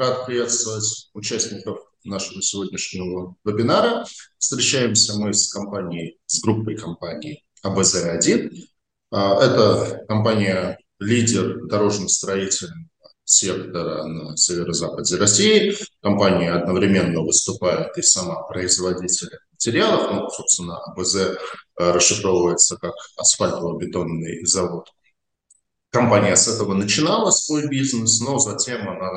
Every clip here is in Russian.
рад приветствовать участников нашего сегодняшнего вебинара. Встречаемся мы с компанией, с группой компаний АБЗ-1. А, это компания лидер дорожно-строительного сектора на северо-западе России. Компания одновременно выступает и сама производитель материалов. Ну, собственно, АБЗ э, расшифровывается как асфальтово-бетонный завод. Компания с этого начинала свой бизнес, но затем она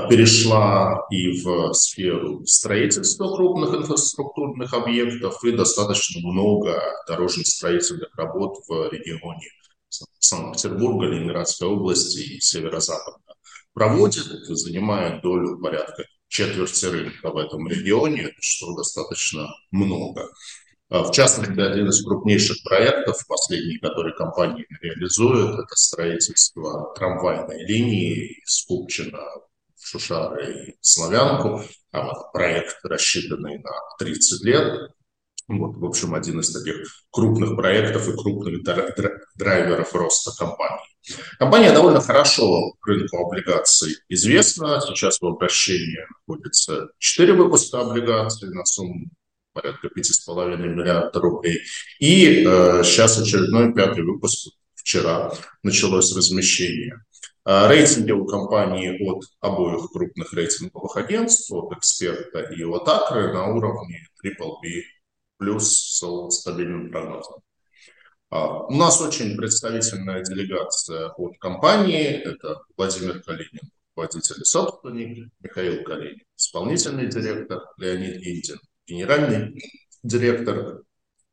перешла и в сферу строительства крупных инфраструктурных объектов и достаточно много дорожно-строительных работ в регионе Санкт-Петербурга, Ленинградской области и северо-запада проводит, занимает долю порядка четверти рынка в этом регионе, что достаточно много. А, в частности, один из крупнейших проектов, последний, который компания реализует, это строительство трамвайной линии из Купчино в Шушары и Славянку. Проект, рассчитанный на 30 лет, вот, в общем, один из таких крупных проектов и крупных драйверов роста компании. Компания довольно хорошо рынку облигаций известна. Сейчас в обращении находится 4 выпуска облигаций на сумму порядка 5,5 миллиарда рублей. И э, сейчас очередной пятый выпуск вчера началось размещение. Э, рейтинги у компании от обоих крупных рейтинговых агентств, от Эксперта и от Акры на уровне BBB плюс с стабильным прогнозом. А, у нас очень представительная делегация от компании. Это Владимир Калинин, руководитель и собственник, Михаил Калинин, исполнительный директор, Леонид Гиндин, генеральный директор,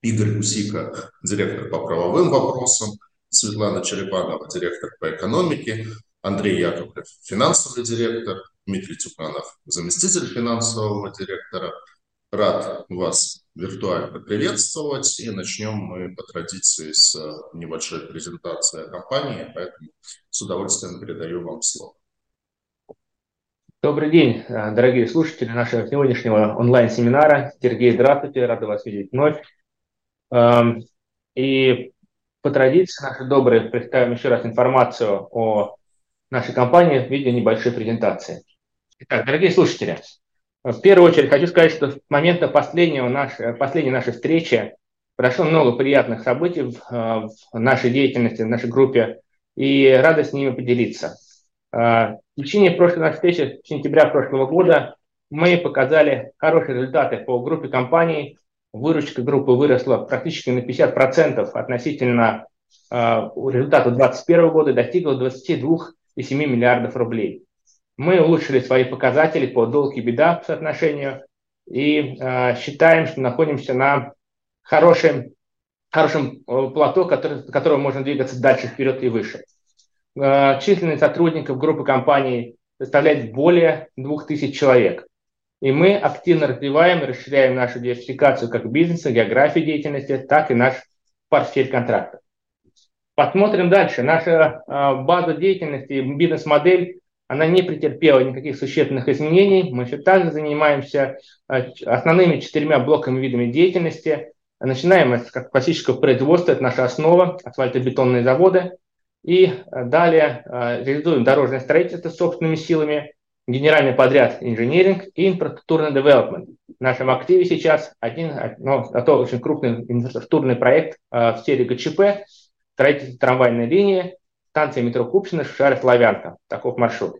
Игорь Гусика, директор по правовым вопросам, Светлана Черепанова, директор по экономике, Андрей Яковлев, финансовый директор, Дмитрий Тюканов, заместитель финансового директора. Рад вас виртуально приветствовать. И начнем мы по традиции с небольшой презентации компании, поэтому с удовольствием передаю вам слово. Добрый день, дорогие слушатели нашего сегодняшнего онлайн-семинара. Сергей, здравствуйте, рада вас видеть вновь. Эм, и по традиции наши добрые представим еще раз информацию о нашей компании в виде небольшой презентации. Итак, дорогие слушатели, в первую очередь хочу сказать, что с момента последнего наш, последней нашей встречи прошло много приятных событий в, в нашей деятельности, в нашей группе, и рада с ними поделиться. А, в течение прошлой нашей встречи, сентября прошлого года, мы показали хорошие результаты по группе компаний. Выручка группы выросла практически на 50% относительно э, результата 2021 года, достигла 22,7 миллиардов рублей. Мы улучшили свои показатели по долг и беда соотношению и э, считаем, что находимся на хорошем, хорошем э, плато, который, которого можно двигаться дальше, вперед и выше. Численность сотрудников группы компаний составляет более 2000 человек. И мы активно развиваем расширяем нашу диверсификацию как бизнеса, географии деятельности, так и наш портфель контрактов. Посмотрим дальше. Наша э, база деятельности, бизнес-модель она не претерпела никаких существенных изменений. Мы все так же занимаемся э, основными четырьмя блоками видами деятельности. Начинаем с как классического производства, это наша основа, асфальтобетонные заводы. И э, далее реализуем дорожное строительство собственными силами, генеральный подряд инженеринг и инфраструктурный девелопмент. В нашем активе сейчас один, ну, а то очень крупный инфраструктурный проект в серии ГЧП, строительство трамвайной линии, станция метро Купчино, Шушара, Славянка. Таков маршрут.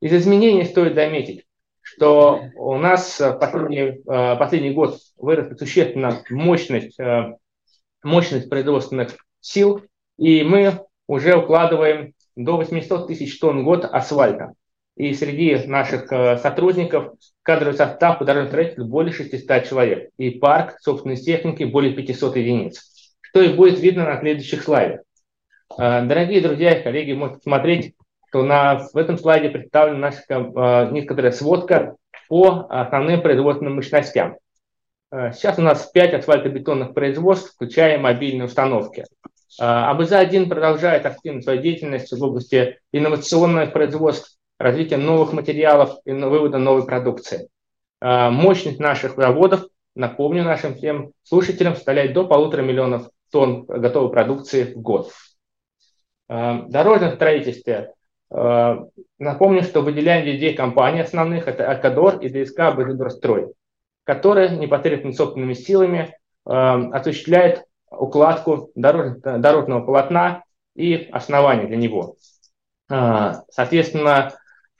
Из изменений стоит заметить, что у нас последний, э, последний год выросла существенно мощность, э, мощность производственных сил, и мы уже укладываем до 800 тысяч тонн в год асфальта. И среди наших э, сотрудников кадровый состав по дорожному более 600 человек. И парк собственной техники более 500 единиц. Что и будет видно на следующих слайдах. Э, дорогие друзья и коллеги, можете смотреть, что на, в этом слайде представлена наша э, некоторая сводка по основным производственным мощностям. Сейчас у нас 5 асфальтобетонных производств, включая мобильные установки. АБЗ-1 продолжает активно свою деятельность в области инновационных производств, развития новых материалов и вывода новой продукции. Мощность наших заводов, напомню нашим всем слушателям, составляет до полутора миллионов тонн готовой продукции в год. Э, дорожном строительстве напомню, что выделяем здесь компании основных, это Акадор и ДСК Бэдебрстрой, которые непосредственно собственными силами осуществляют укладку дорож, дорожного полотна и основания для него. Соответственно,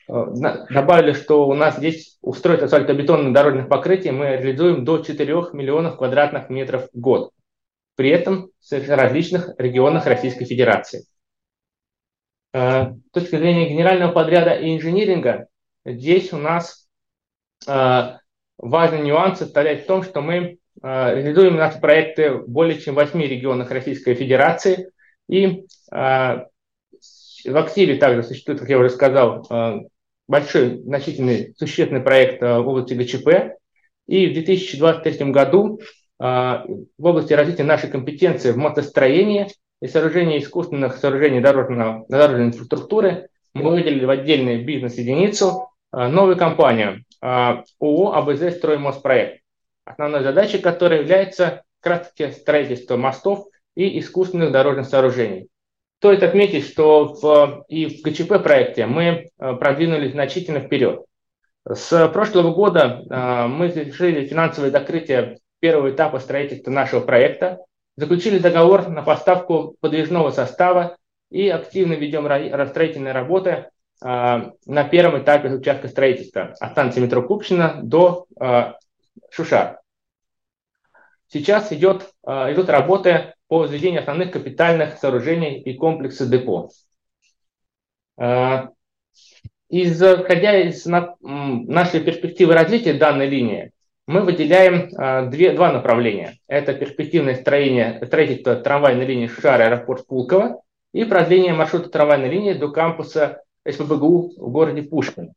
добавили, что у нас здесь устроить асфальтобетонное дорожное покрытие мы реализуем до 4 миллионов квадратных метров в год при этом в различных регионах Российской Федерации. Э, с точки зрения генерального подряда и инжиниринга, здесь у нас э, важный нюанс состоит в том, что мы э, реализуем наши проекты в более чем в 8 регионах Российской Федерации. И в активе также существует, как я уже сказал, большой, значительный, существенный проект в области ГЧП. И в 2023 году а, в области развития нашей компетенции в мотостроении и сооружении искусственных сооружений дорожного, дорожной инфраструктуры мы выделили в отдельную бизнес-единицу а, новую компанию ООО АБЗ «Строймостпроект», основной задачей которой является как строительство мостов и искусственных дорожных сооружений. Стоит отметить, что в, и в ГЧП проекте мы продвинулись значительно вперед. С прошлого года мы завершили финансовое закрытие первого этапа строительства нашего проекта, заключили договор на поставку подвижного состава и активно ведем строительные работы а, на первом этапе участка строительства от станции метро Купчино до Шушар. Сейчас идет, идут работы по возведению основных капитальных сооружений и комплекса депо. Исходя из нашей перспективы развития данной линии, мы выделяем а, две, два направления. Это перспективное строение, строительство трамвайной линии Шар аэропорт Пулково и продление маршрута трамвайной линии до кампуса СПБГУ в городе Пушкин,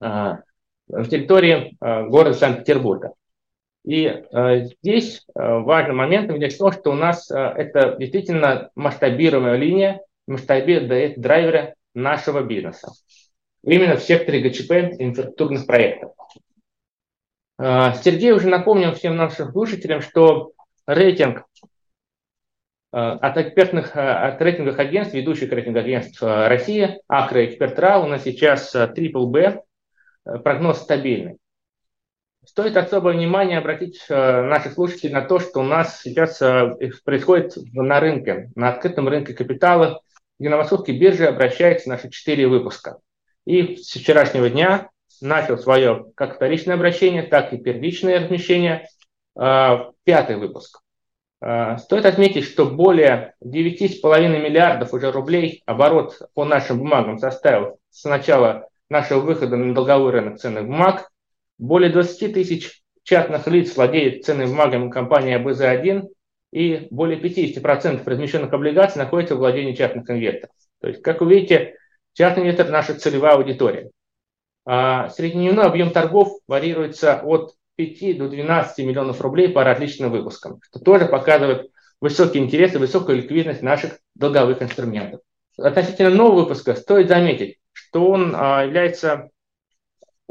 а, в территории а, города Санкт-Петербурга. И здесь важным моментом является то, что у нас это действительно масштабируемая линия, масштабируемые драйверы нашего бизнеса. Именно в секторе ГЧП инфраструктурных проектов. А, Сергей уже напомнил всем нашим слушателям, что рейтинг а, от экспертных, а, от рейтинговых агентств, ведущих рейтинговых агентств России, Акро Экспертра, у нас сейчас Triple B, прогноз стабильный. Стоит особое внимание обратить наших слушателей на то, что у нас сейчас происходит на рынке, на открытом рынке капитала, где на Московской бирже обращаются наши четыре выпуска. И с вчерашнего дня начал свое как вторичное обращение, так и первичное размещение. А, пятый выпуск. Стоит отметить, что более 9,5 миллиардов уже рублей оборот по нашим бумагам составил с начала нашего выхода на долговой рынок ценных бумаг. Более 20 тысяч частных лиц владеют ценными бумагами компании АБЗ-1, и более 50% размещенных облигаций находится в владении частных инвесторов. То есть, как вы видите, частный инвестор – наша целевая аудитория. А среднедневной объем торгов варьируется от 5 до 12 миллионов рублей по различным выпускам, что тоже показывает высокий интерес и высокую ликвидность наших долговых инструментов. Относительно нового выпуска стоит заметить, что он а, является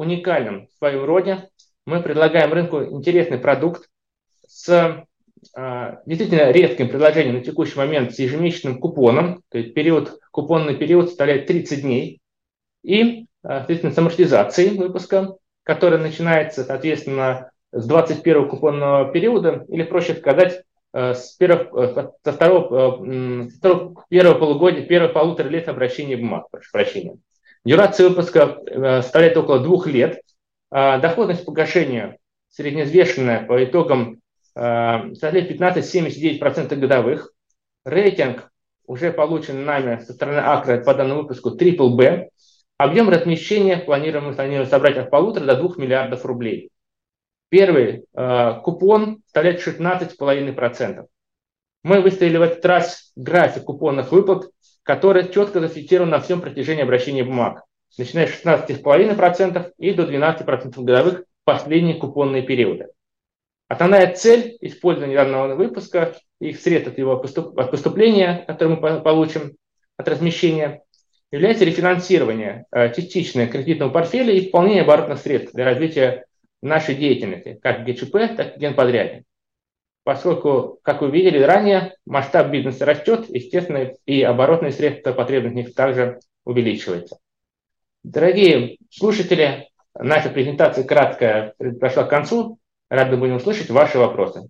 уникальным в своем роде. Мы предлагаем рынку интересный продукт с а, действительно редким предложением на текущий момент с ежемесячным купоном, то есть период, купонный период составляет 30 дней, и Э, соответственно, с амортизацией выпуска, которая начинается, соответственно, с 21 купонного периода, или, проще сказать, э, с первого, э, со второго, второго, первого полугодия, первых полутора лет обращения бумаг, прошу прощения. Дюрация выпуска составляет около двух лет. Доходность погашения среднеизвешенная по итогам составляет 15-79% годовых. Рейтинг уже получен нами со стороны Акра по данному выпуску Triple B. Объем размещения планируем собрать от полутора до двух миллиардов рублей. Первый э, купон составляет 16,5%. Мы выставили в этот раз график купонных выплат, который четко зафиксирован на всем протяжении обращения бумаг, начиная с 16,5% и до 12% годовых последние купонные периоды. Основная цель использования данного выпуска и средств от его поступ, от поступления, которые мы получим от размещения, является рефинансирование э, частичное кредитного портфеля и исполнение оборотных средств для развития нашей деятельности, как ГЧП, так и генподряде. Поскольку, как вы видели ранее, масштаб бизнеса растет, естественно, и оборотные средства потребность в них также увеличивается. Дорогие слушатели, наша презентация краткая прошла к концу. Рады будем услышать ваши вопросы.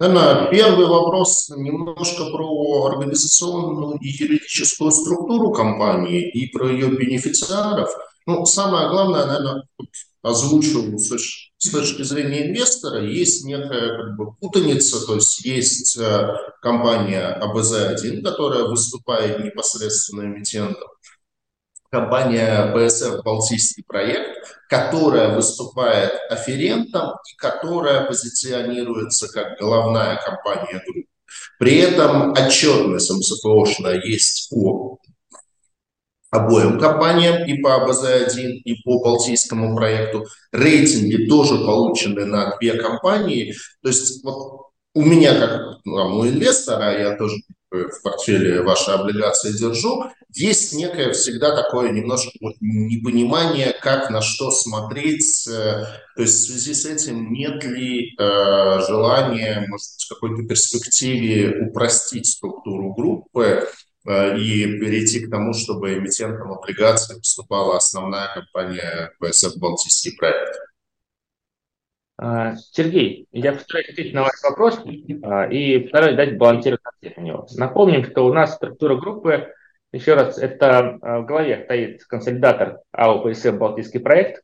Наверное, первый вопрос немножко про организационную и юридическую структуру компании и про ее бенефициаров. Ну, самое главное, наверное, озвучу с точки зрения инвестора, есть некая как бы, путаница, то есть есть э, компания АБЗ-1, которая выступает непосредственно эмитентом, компания БСФ «Балтийский проект», которая выступает афферентом и которая позиционируется как головная компания группы. При этом отчетность МСФОшная есть по обоим компаниям, и по АБЗ-1, и по Балтийскому проекту. Рейтинги тоже получены на две компании. То есть вот у меня, как ну, у инвестора, я тоже в портфеле ваши облигации держу, есть некое всегда такое немножко вот непонимание, как на что смотреть. Э, то есть в связи с этим нет ли э, желания, может быть, в какой-то перспективе упростить структуру группы, Э, и перейти к тому, чтобы эмитентом облигаций выступала основная компания ПСФ «Балтийский проект». А, Сергей, я постараюсь ответить на ваш вопрос а, и постараюсь дать балансированный ответ на него. Напомним, что у нас структура группы, еще раз, это а, в голове стоит консолидатор АО ПСФ «Балтийский проект».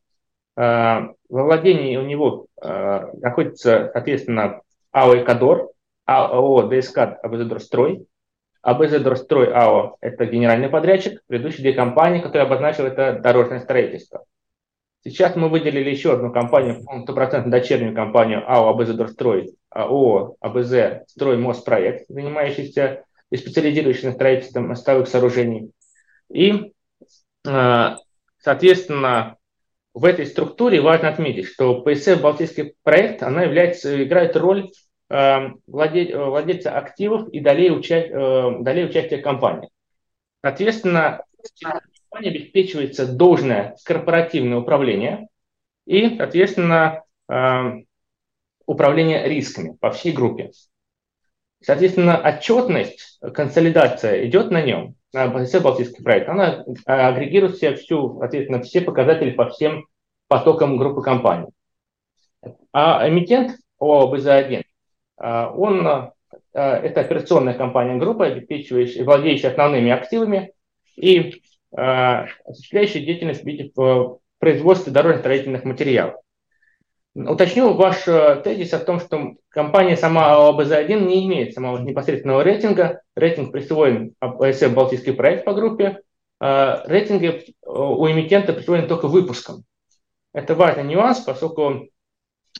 Во владении у него находится, соответственно, АО «Экадор», АО «ДСК Абазодорстрой», АБЗ Дорстрой АО – это генеральный подрядчик, предыдущие две компании, которые обозначил это дорожное строительство. Сейчас мы выделили еще одну компанию, 100% дочернюю компанию АО АБЗ Дорстрой, АО АБЗ Строй Мост Проект, занимающийся и специализирующийся на строительстве мостовых сооружений. И, а, соответственно, в этой структуре важно отметить, что ПСФ Балтийский проект, она является, играет роль Эм, владельца активов и далее, уча, э, далее участия компании. Соответственно, компания обеспечивается должное корпоративное управление и, соответственно, эм, управление рисками по всей группе. Соответственно, отчетность, консолидация идет на нем, на БСС Балтийский проект. Она агрегирует все, всю, соответственно, все показатели по всем потокам группы компаний. А эмитент ОАБЗ-1 а, он, а, это операционная компания группа, обеспечивающая, владеющая основными активами и а, осуществляющая деятельность в производстве дорожно-строительных материалов. Уточню ваш тезис о том, что компания сама ОБЗ-1 не имеет самого непосредственного рейтинга. Рейтинг присвоен АСФ «Балтийский проект» по группе. Рейтинги у эмитента присвоены только выпуском. Это важный нюанс, поскольку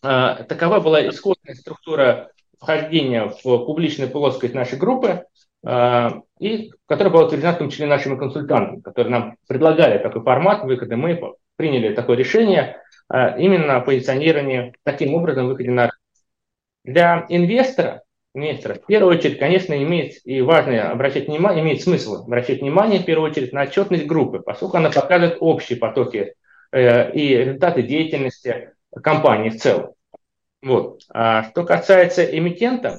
такова была исходная структура вхождения в публичную плоскость нашей группы, а, и которая была утверждена в том числе нашими консультантами, которые нам предлагали такой формат выхода. Мы приняли такое решение а, именно позиционирование таким образом выходе на рынок. Для инвестора, инвестора в первую очередь, конечно, имеет и важно обращать внимание, имеет смысл обращать внимание в первую очередь на отчетность группы, поскольку она показывает общие потоки э, и результаты деятельности компании в целом. Вот. А что касается эмитента,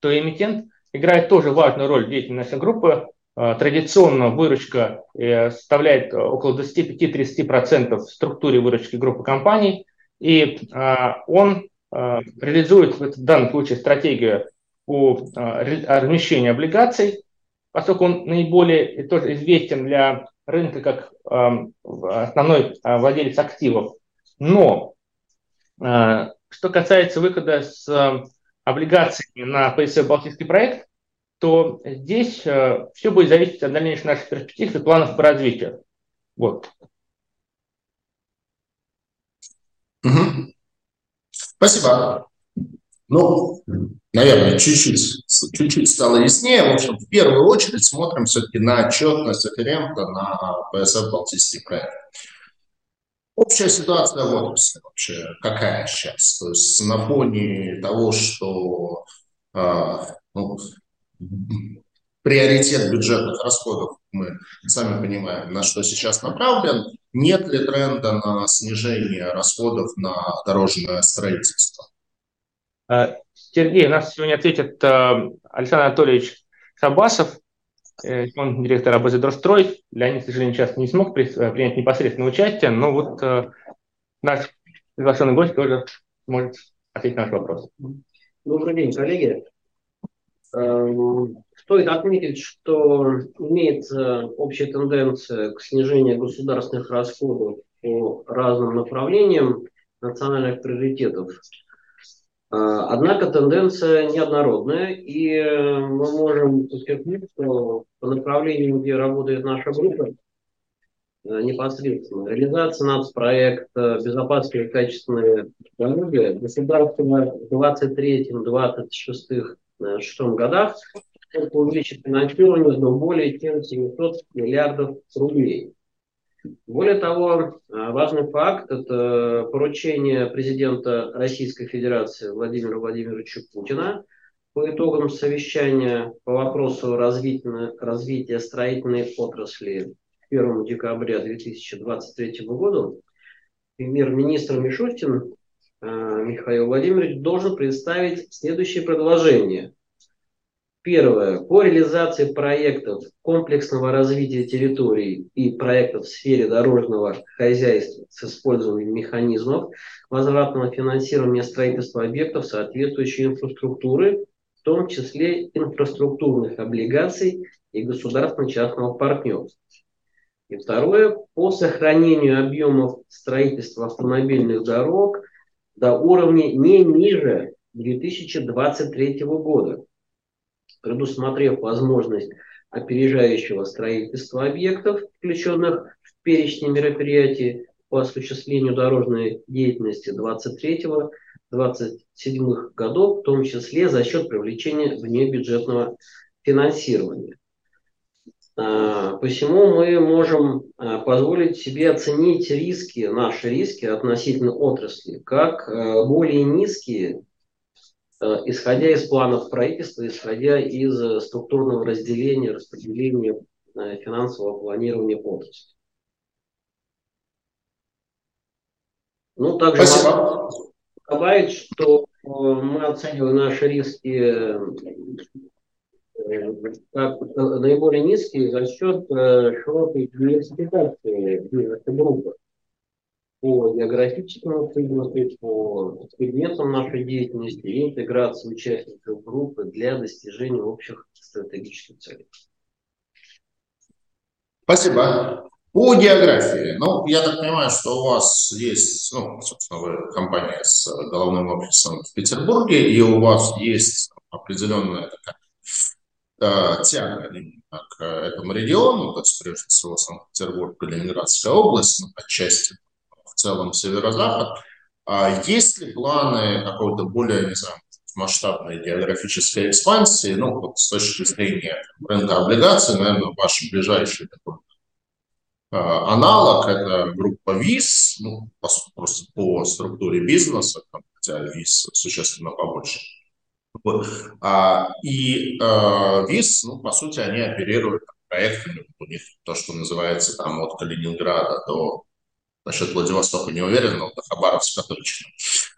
то эмитент играет тоже важную роль в деятельности группы. А, традиционно выручка э, составляет около 25-30% в структуре выручки группы компаний, и а, он а, реализует в данном случае стратегию по размещению облигаций, поскольку он наиболее тоже известен для рынка как основной владелец активов. Но что касается выхода с э, облигациями на ПСФ «Балтийский проект», то здесь э, все будет зависеть от дальнейших наших перспектив и планов по развитию. Вот. Спасибо. Ну, наверное, чуть-чуть, чуть-чуть стало яснее. В общем, в первую очередь смотрим все-таки на отчетность референта на ПСФ «Балтийский проект». Общая ситуация в отрасли вообще какая сейчас? То есть на фоне того, что э, ну, приоритет бюджетных расходов, мы сами понимаем, на что сейчас направлен, нет ли тренда на снижение расходов на дорожное строительство? А, Сергей, нас сегодня ответит а, Александр Анатольевич Шабасов, он директор АБЗ «Дрострой». Леонид, к сожалению, сейчас не смог принять непосредственное участие, но вот наш приглашенный гость тоже может ответить на наш вопрос. Добрый день, коллеги. Эм, стоит отметить, что имеется общая тенденция к снижению государственных расходов по разным направлениям национальных приоритетов. Э, однако тенденция неоднородная, и мы можем подчеркнуть, что по направлению, где работает наша группа, э, непосредственно реализация нацпроекта «Безопасные и качественные дороги» государство в 23-26 2006 годах только увеличить финансирование до более чем 700 миллиардов рублей. Более того, э, важный факт – это поручение президента Российской Федерации Владимира Владимировича Путина по итогам совещания по вопросу развития, развития строительной отрасли 1 декабря 2023 года премьер-министр Мишустин Э, Михаил Владимирович должен представить следующее предложение. Первое. По реализации проектов комплексного развития территорий и проектов в сфере дорожного хозяйства с использованием механизмов возвратного финансирования строительства объектов соответствующей инфраструктуры, в том числе инфраструктурных облигаций и государственно-частного партнерства. И второе. По сохранению объемов строительства автомобильных дорог – до уровня не ниже 2023 года, предусмотрев возможность опережающего строительства объектов, включенных в перечни мероприятий по осуществлению дорожной деятельности 23-27 годов, в том числе за счет привлечения внебюджетного финансирования. А, посему мы можем а, позволить себе оценить риски, наши риски относительно отрасли, как а, более низкие, исходя из планов правительства, исходя из структурного разделения, распределения финансового планирования отрасли. Ну, также Спасибо. добавить, что мы оцениваем наши риски как наиболее низкие за счет э, широкой диверсификации бизнес-группы по географическому признаку, по предметам нашей деятельности и интеграции участников группы для достижения общих стратегических целей. Спасибо. По географии, ну, я так понимаю, что у вас есть, ну, собственно, вы компания с головным офисом в Петербурге, и у вас есть определенная такая э, тяга к этому региону, то есть прежде всего Санкт-Петербург Ленинградская область, ну, отчасти в целом северо-запад. А есть ли планы какой-то более, не знаю, масштабной географической экспансии, ну, вот с точки зрения рынка облигаций, наверное, ваш ближайший такой э, аналог – это группа ВИЗ, ну, просто по структуре бизнеса, хотя ВИЗ существенно побольше – а, и э, ВИС, ну, по сути, они оперируют проектами, у них то, что называется там от Калининграда до насчет Владивостока не уверен, но до Хабаровска точно.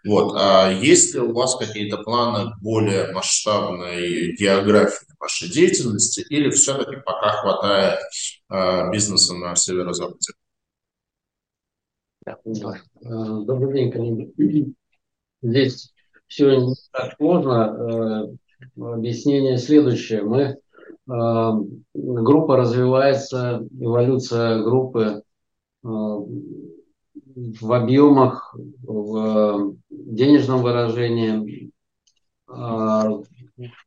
Вот. А есть ли у вас какие-то планы более масштабной географии вашей деятельности или все-таки пока хватает э, бизнеса на северо-западе? Э, добрый день, коллеги. Здесь все не так сложно. Э, объяснение следующее. Мы э, группа развивается, эволюция группы э, в объемах, в денежном выражении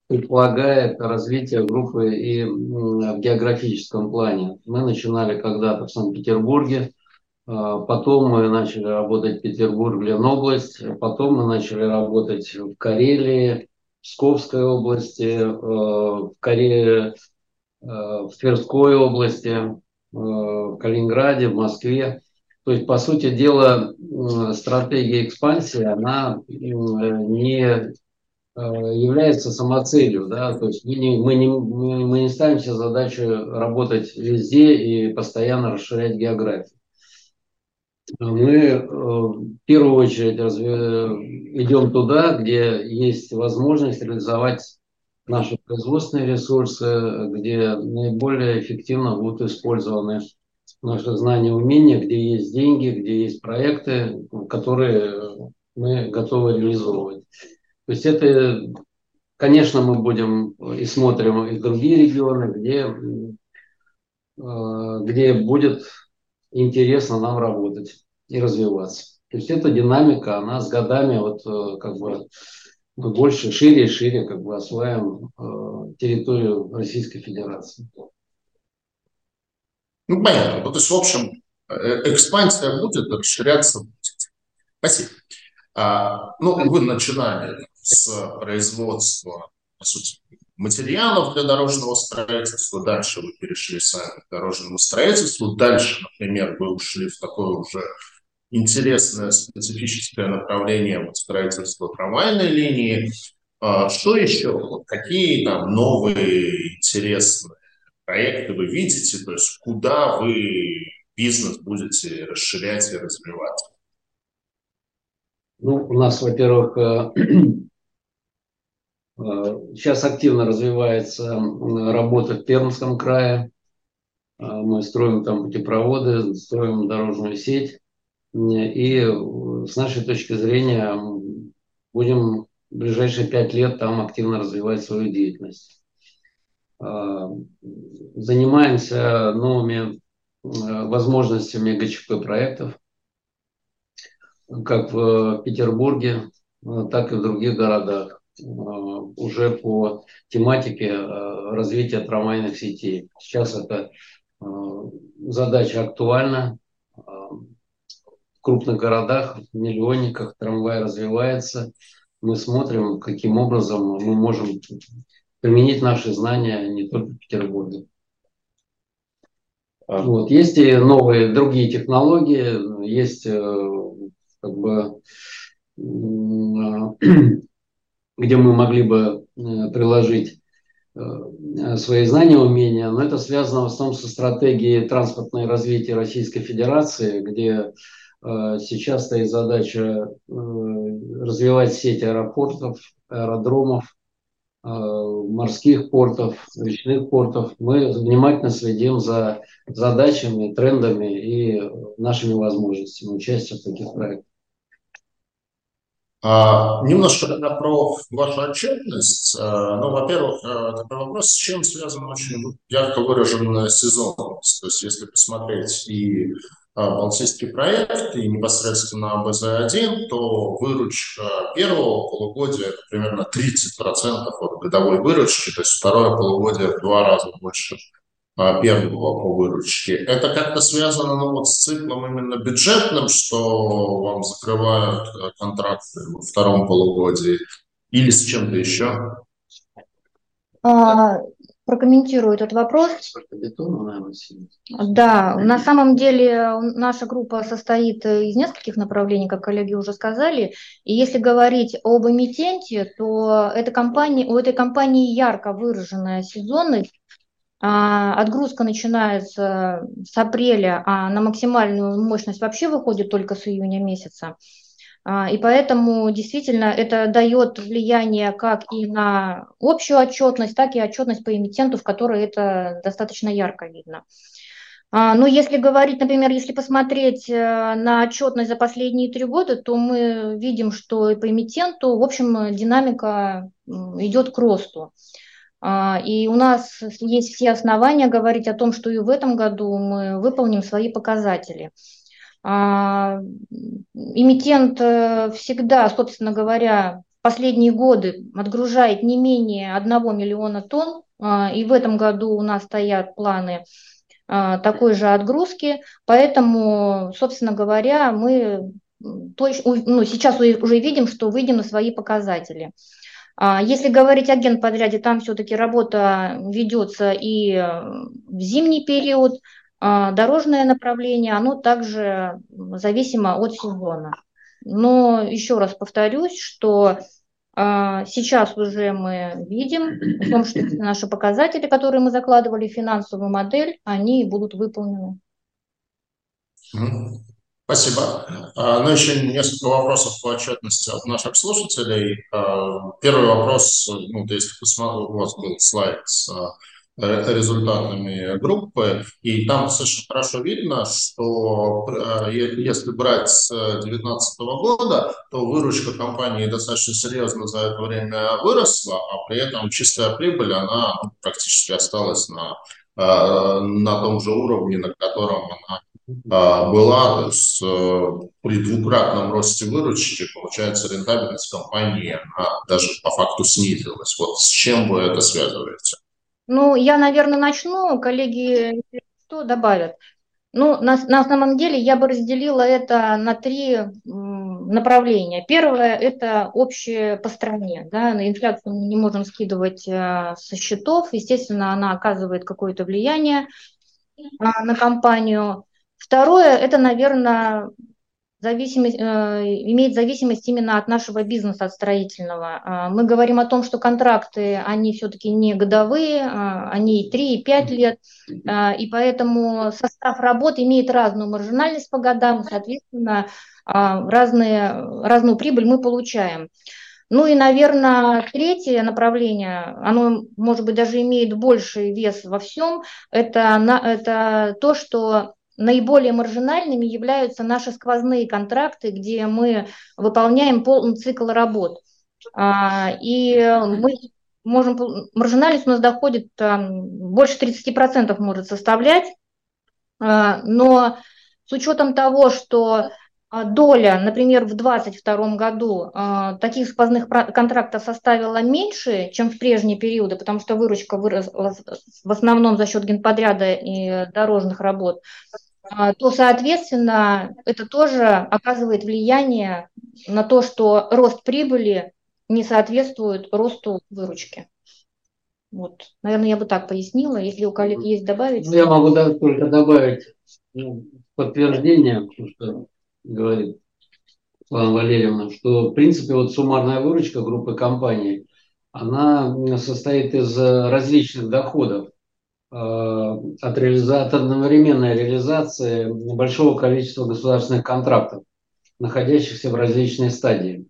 предполагает развитие группы и в географическом плане. Мы начинали когда-то в Санкт-Петербурге, а, потом мы начали работать в Петербург, Ленобласть. Потом мы начали работать в Карелии, в Псковской области, э, в, Карелии, э, в Тверской области, э, в Калининграде, в Москве. То есть, по сути дела, стратегия экспансии, она не является самоцелью. Да? То есть мы не, мы, не, мы не ставим себе задачу работать везде и постоянно расширять географию мы э, в первую очередь разве, идем туда, где есть возможность реализовать наши производственные ресурсы, где наиболее эффективно будут использованы наши знания, умения, где есть деньги, где есть проекты, которые мы готовы реализовывать. То есть это, конечно, мы будем и смотрим и другие регионы, где, э, где будет интересно нам работать и развиваться. То есть эта динамика, она с годами вот э, как бы мы больше, шире и шире как бы осваиваем э, территорию Российской Федерации. Ну, понятно. Ну, то есть, в общем, э, экспансия будет, расширяться будет. Спасибо. А, ну, вы начинали с производства, по сути, материалов для дорожного строительства, дальше вы перешли сами к дорожному строительству, дальше, например, вы ушли в такое уже интересное специфическое направление вот строительства трамвайной линии. А, что еще? Какие там новые интересные проекты вы видите, то есть куда вы бизнес будете расширять и развивать? Ну, у нас, во-первых, э, э, сейчас активно развивается работа в Пермском крае. Э, мы строим там путепроводы, строим дорожную сеть. И с нашей точки зрения будем в ближайшие пять лет там активно развивать свою деятельность. А, занимаемся новыми э, возможностями ГЧП проектов, как в Петербурге, э, так и в других городах, э, уже по тематике развития трамвайных сетей. Сейчас эта задача актуальна. В крупных городах, в миллионниках трамвай развивается. Мы смотрим, каким образом мы можем применить наши знания не только в Петербурге. А. Вот. Есть и новые другие технологии, есть э, как бы где мы могли бы э, приложить э, свои знания, умения, но это связано в основном со стратегией транспортного развития Российской Федерации, где сейчас стоит задача развивать сеть аэропортов, аэродромов, Э, морских портов, речных портов. Мы внимательно следим за задачами, трендами и нашими возможностями участия в таких проектах. А, немножко тогда про вашу отчетность. А, ну, во-первых, а, такой вопрос, с чем связан очень ярко выраженная сезонность. То есть, если посмотреть и Балтийский проект и непосредственно АБЗ-1, то выручка первого полугодия примерно 30% от годовой выручки, то есть второе полугодие в два раза больше а, первого по выручке. Это как-то связано ну, вот с циклом именно бюджетным, что вам закрывают э, контракты во втором полугодии, или с чем-то еще? А, прокомментирую этот вопрос. Да, на самом деле наша группа состоит из нескольких направлений, как коллеги уже сказали. И если говорить об эмитенте, то эта компания, у этой компании ярко выраженная сезонность. А, отгрузка начинается с апреля, а на максимальную мощность вообще выходит только с июня месяца. А, и поэтому действительно это дает влияние как и на общую отчетность, так и отчетность по эмитенту, в которой это достаточно ярко видно. А, но если говорить, например, если посмотреть э, на отчетность за последние три года, то мы видим, что по эмитенту, в общем, динамика идет к росту. А, и у нас есть все основания говорить о том, что и в этом году мы выполним свои показатели. А, эмитент э, всегда, собственно говоря, последние годы отгружает не менее 1 миллиона тонн, а, и в этом году у нас стоят планы а, такой же отгрузки, поэтому, собственно говоря, мы точно, ну, сейчас уже видим, что выйдем на свои показатели. Если говорить о генподряде, там все-таки работа ведется и в зимний период, дорожное направление, оно также зависимо от сезона. Но еще раз повторюсь, что а, сейчас уже мы видим, в том, что наши показатели, которые мы закладывали в финансовую модель, они будут выполнены. Спасибо. А, ну, еще несколько вопросов по отчетности от наших слушателей. А, первый вопрос, ну, если посмотрел, у вас был слайд с а, результатами группы, и там достаточно хорошо видно, что если брать с 2019 года, то выручка компании достаточно серьезно за это время выросла, а при этом чистая прибыль, она ну, практически осталась на, на том же уровне, на котором она а, была, то есть э, при двукратном росте выручки, получается, рентабельность компании она даже по факту снизилась. Вот с чем вы это связываете? Ну, я, наверное, начну, коллеги что добавят. Ну, на, на самом деле я бы разделила это на три направления. Первое – это общее по стране. Да? На инфляцию мы не можем скидывать э, со счетов. Естественно, она оказывает какое-то влияние э, на компанию. Второе, это, наверное, зависимость, э, имеет зависимость именно от нашего бизнеса, от строительного. Э, мы говорим о том, что контракты, они все-таки не годовые, э, они 3 и 5 лет, и поэтому состав работ имеет разную маржинальность по годам, соответственно, разные, разную прибыль мы получаем. Ну и, наверное, третье направление, оно, может быть, даже имеет больший вес во всем, это, это то, что наиболее маржинальными являются наши сквозные контракты, где мы выполняем полный цикл работ. А, и мы можем, маржинальность у нас доходит больше 30% может составлять, а, но с учетом того, что а, доля, например, в 2022 году таких сквозных контрактов составила меньше, чем в прежние периоды, потому что выручка выросла в основном за счет генподряда и дорожных работ, то, соответственно, это тоже оказывает влияние на то, что рост прибыли не соответствует росту выручки. Вот, наверное, я бы так пояснила. Если у коллег есть добавить. Ну, я могу только добавить ну, подтверждение, что говорит Светлана Валерьевна, что, в принципе, вот суммарная выручка группы компаний, она состоит из различных доходов. Э, от, реализа... от одновременной реализации большого количества государственных контрактов, находящихся в различной стадии.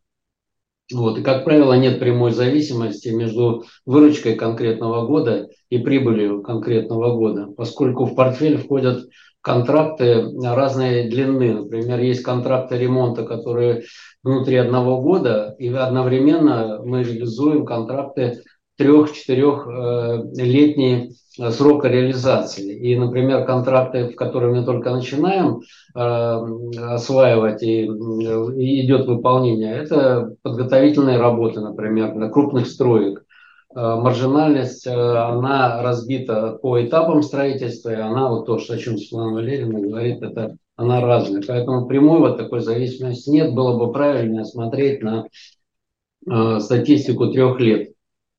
Вот. И, как правило, нет прямой зависимости между выручкой конкретного года и прибылью конкретного года, поскольку в портфель входят контракты разной длины. Например, есть контракты ремонта, которые внутри одного года, и одновременно мы реализуем контракты трех-четырехлетние э, срока реализации. И, например, контракты, в которые мы только начинаем э, осваивать и, и идет выполнение, это подготовительные работы, например, на крупных строек. Э, маржинальность, она разбита по этапам строительства, и она, вот то, что, о чем Светлана Валерьевна говорит, это она разная. Поэтому прямой вот такой зависимости нет. Было бы правильно смотреть на статистику трех лет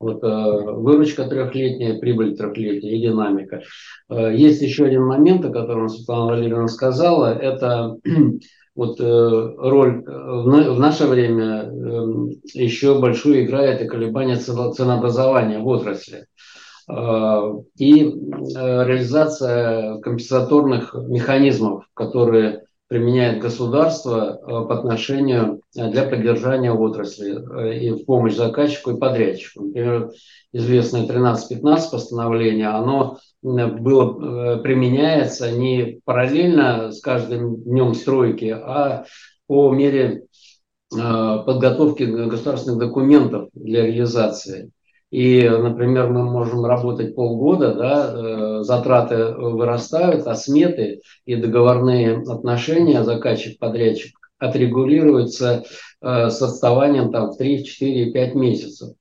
вот, э, выручка трехлетняя, прибыль трехлетняя и динамика. Э, есть еще один момент, о котором Светлана Валерьевна сказала, это вот э, роль в наше время еще большую играет и колебания ценообразования в отрасли и реализация компенсаторных механизмов, которые применяет государство э, по отношению э, для поддержания отрасли э, и в помощь заказчику и подрядчику. Например, известное 13-15 постановление, оно было, применяется не параллельно с каждым днем стройки, а по мере подготовки государственных документов для реализации. И, например, мы можем работать полгода, да, э, затраты вырастают, а сметы и договорные отношения заказчик-подрядчик отрегулируются э, с отставанием там, в 3, 4, 5 месяцев.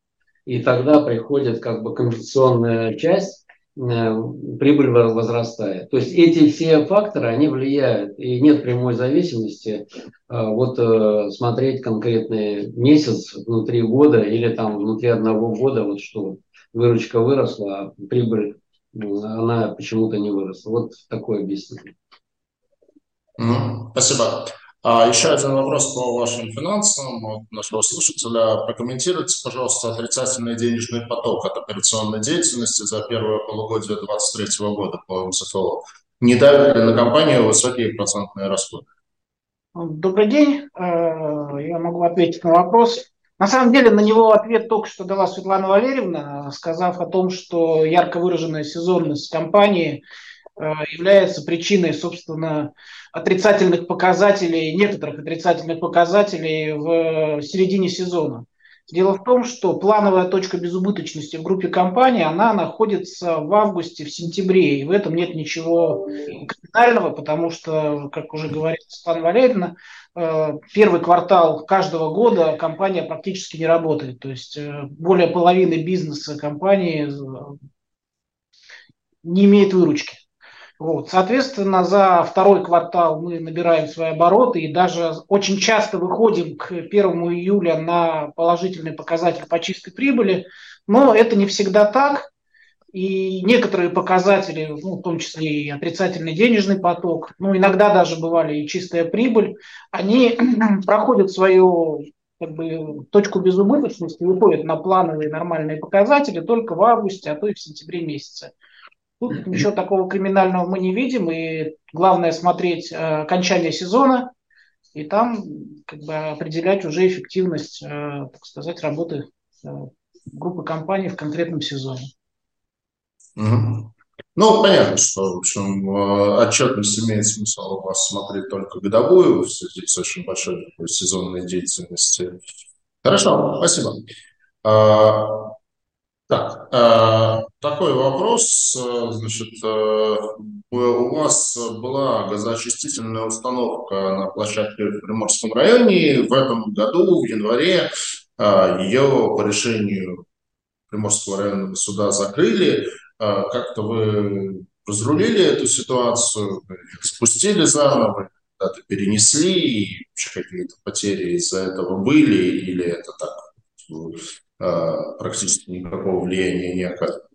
И тогда приходит как бы компенсационная часть, прибыль возрастает. То есть эти все факторы, они влияют, и нет прямой зависимости э, вот э, смотреть конкретный месяц внутри года или там внутри одного года, вот что выручка выросла, а прибыль она почему-то не выросла. Вот такое объяснение. Спасибо. А еще один вопрос по вашим финансам от нашего слушателя. Прокомментируйте, пожалуйста, отрицательный денежный поток от операционной деятельности за первое полугодие 2023 года по МСФО. Не давят ли на компанию высокие процентные расходы? Добрый день. Я могу ответить на вопрос. На самом деле на него ответ только что дала Светлана Валерьевна, сказав о том, что ярко выраженная сезонность компании э, является причиной, собственно, отрицательных показателей, некоторых отрицательных показателей в середине сезона. Дело в том, что плановая точка безубыточности в группе компаний, она находится в августе, в сентябре, и в этом нет ничего криминального, потому что, как уже говорила Светлана Валерьевна, э, первый квартал каждого года компания практически не работает. То есть э, более половины бизнеса компании э, не имеет выручки. Вот. Соответственно, за второй квартал мы набираем свои обороты и даже очень часто выходим к 1 июля на положительный показатель по чистой прибыли, но это не всегда так. И некоторые показатели, ну, в том числе и отрицательный денежный поток, ну, иногда даже бывали и чистая прибыль, они проходят свою как бы, точку безубыточности, выходят на плановые нормальные показатели только в августе, а то и в сентябре месяце. Тут ничего такого криминального мы не видим, и главное смотреть э, окончание сезона, и там как бы определять уже эффективность, э, так сказать, работы э, группы компаний в конкретном сезоне. Ну, понятно, что, в общем, отчетность имеет смысл у вас смотреть только годовую в связи с очень большой такой сезонной деятельностью. Хорошо, спасибо. Так, э, такой вопрос. Э, значит, э, у вас была газоочистительная установка на площадке в Приморском районе. В этом году, в январе, э, ее по решению Приморского районного суда закрыли. Э, как-то вы разрулили эту ситуацию, спустили заново, куда-то перенесли, и вообще какие-то потери из-за этого были, или это так Э, практически никакого влияния не оказывает.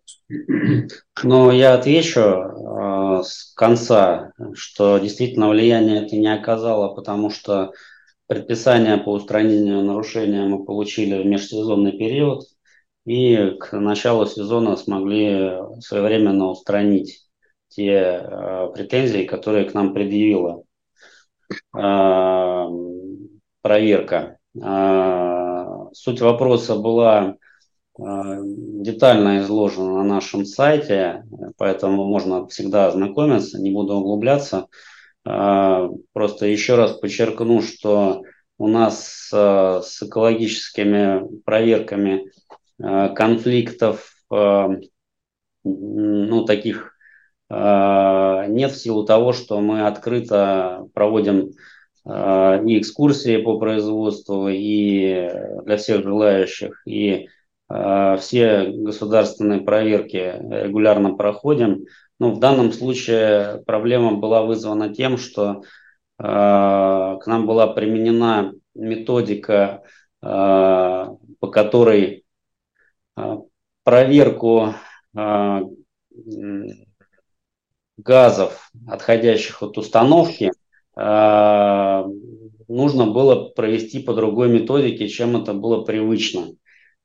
Ну, я отвечу э, с конца, что действительно влияние это не оказало, потому что предписание по устранению нарушения мы получили в межсезонный период, и к началу сезона смогли своевременно устранить те э, претензии, которые к нам предъявила э, проверка. Суть вопроса была э, детально изложена на нашем сайте, поэтому можно всегда ознакомиться, не буду углубляться. Э, просто еще раз подчеркну, что у нас э, с экологическими проверками конфликтов, ну, таких нет в силу того, что мы открыто проводим и экскурсии по производству, и для всех желающих, и э, все государственные проверки регулярно проходим. Но в данном случае проблема была вызвана тем, что э, к нам была применена методика, по которой проверку газов, отходящих от установки, Э, нужно было провести по другой методике, чем это было привычно.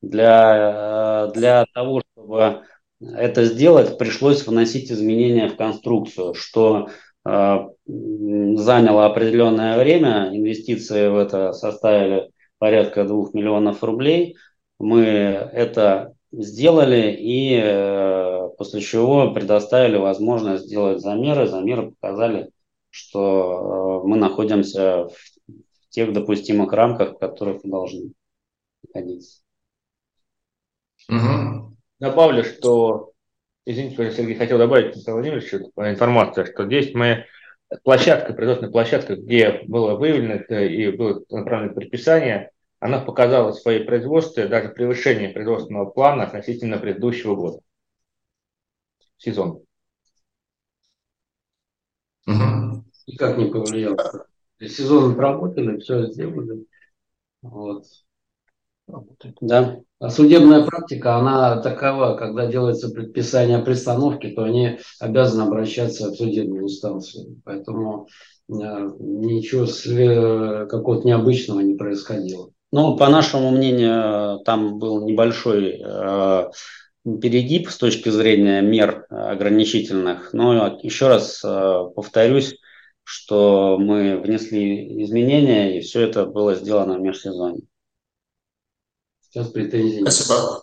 Для, э, для того, чтобы это сделать, пришлось вносить изменения в конструкцию, что э, заняло определенное время, инвестиции в это составили порядка 2 миллионов рублей. Мы это сделали и э, после чего предоставили возможность сделать замеры. Замеры показали что э, мы находимся в тех допустимых рамках, в которых должны находиться. Угу. Добавлю, что, извините, Сергей, хотел добавить, Николай Владимирович, информацию, что здесь мы площадка, производственная площадка, где было выявлено и было направлено предписание, она показала свои производства, даже превышение производственного плана относительно предыдущего года. Сезон. Никак не повлиял. Сезон отработали, все сделали. Вот. Да. А судебная практика, она такова, когда делается предписание о пристановке, то они обязаны обращаться в судебную инстанцию. Поэтому э, ничего э, какого-то необычного не происходило. Ну, по нашему мнению, там был небольшой э, перегиб с точки зрения мер ограничительных. Но еще раз э, повторюсь, что мы внесли изменения, и все это было сделано в межсезонье. Сейчас претензий. Спасибо.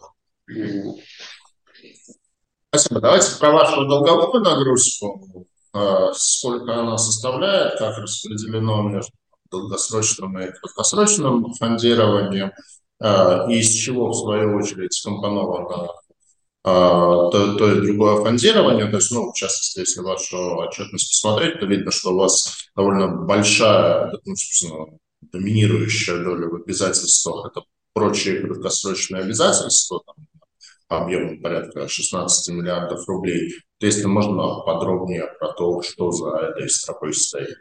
Спасибо. Давайте про вашу долговую нагрузку. А, сколько она составляет, как распределено между долгосрочным и краткосрочным фондированием, а, и из чего, в свою очередь, скомпоновано то, то и другое фондирование. То есть, ну, в частности, если вашу отчетность посмотреть, то видно, что у вас довольно большая, ну, собственно, доминирующая доля в обязательствах. Это прочие краткосрочные обязательства, там, объемом порядка 16 миллиардов рублей. То если можно подробнее про то, что за этой стропой стоит.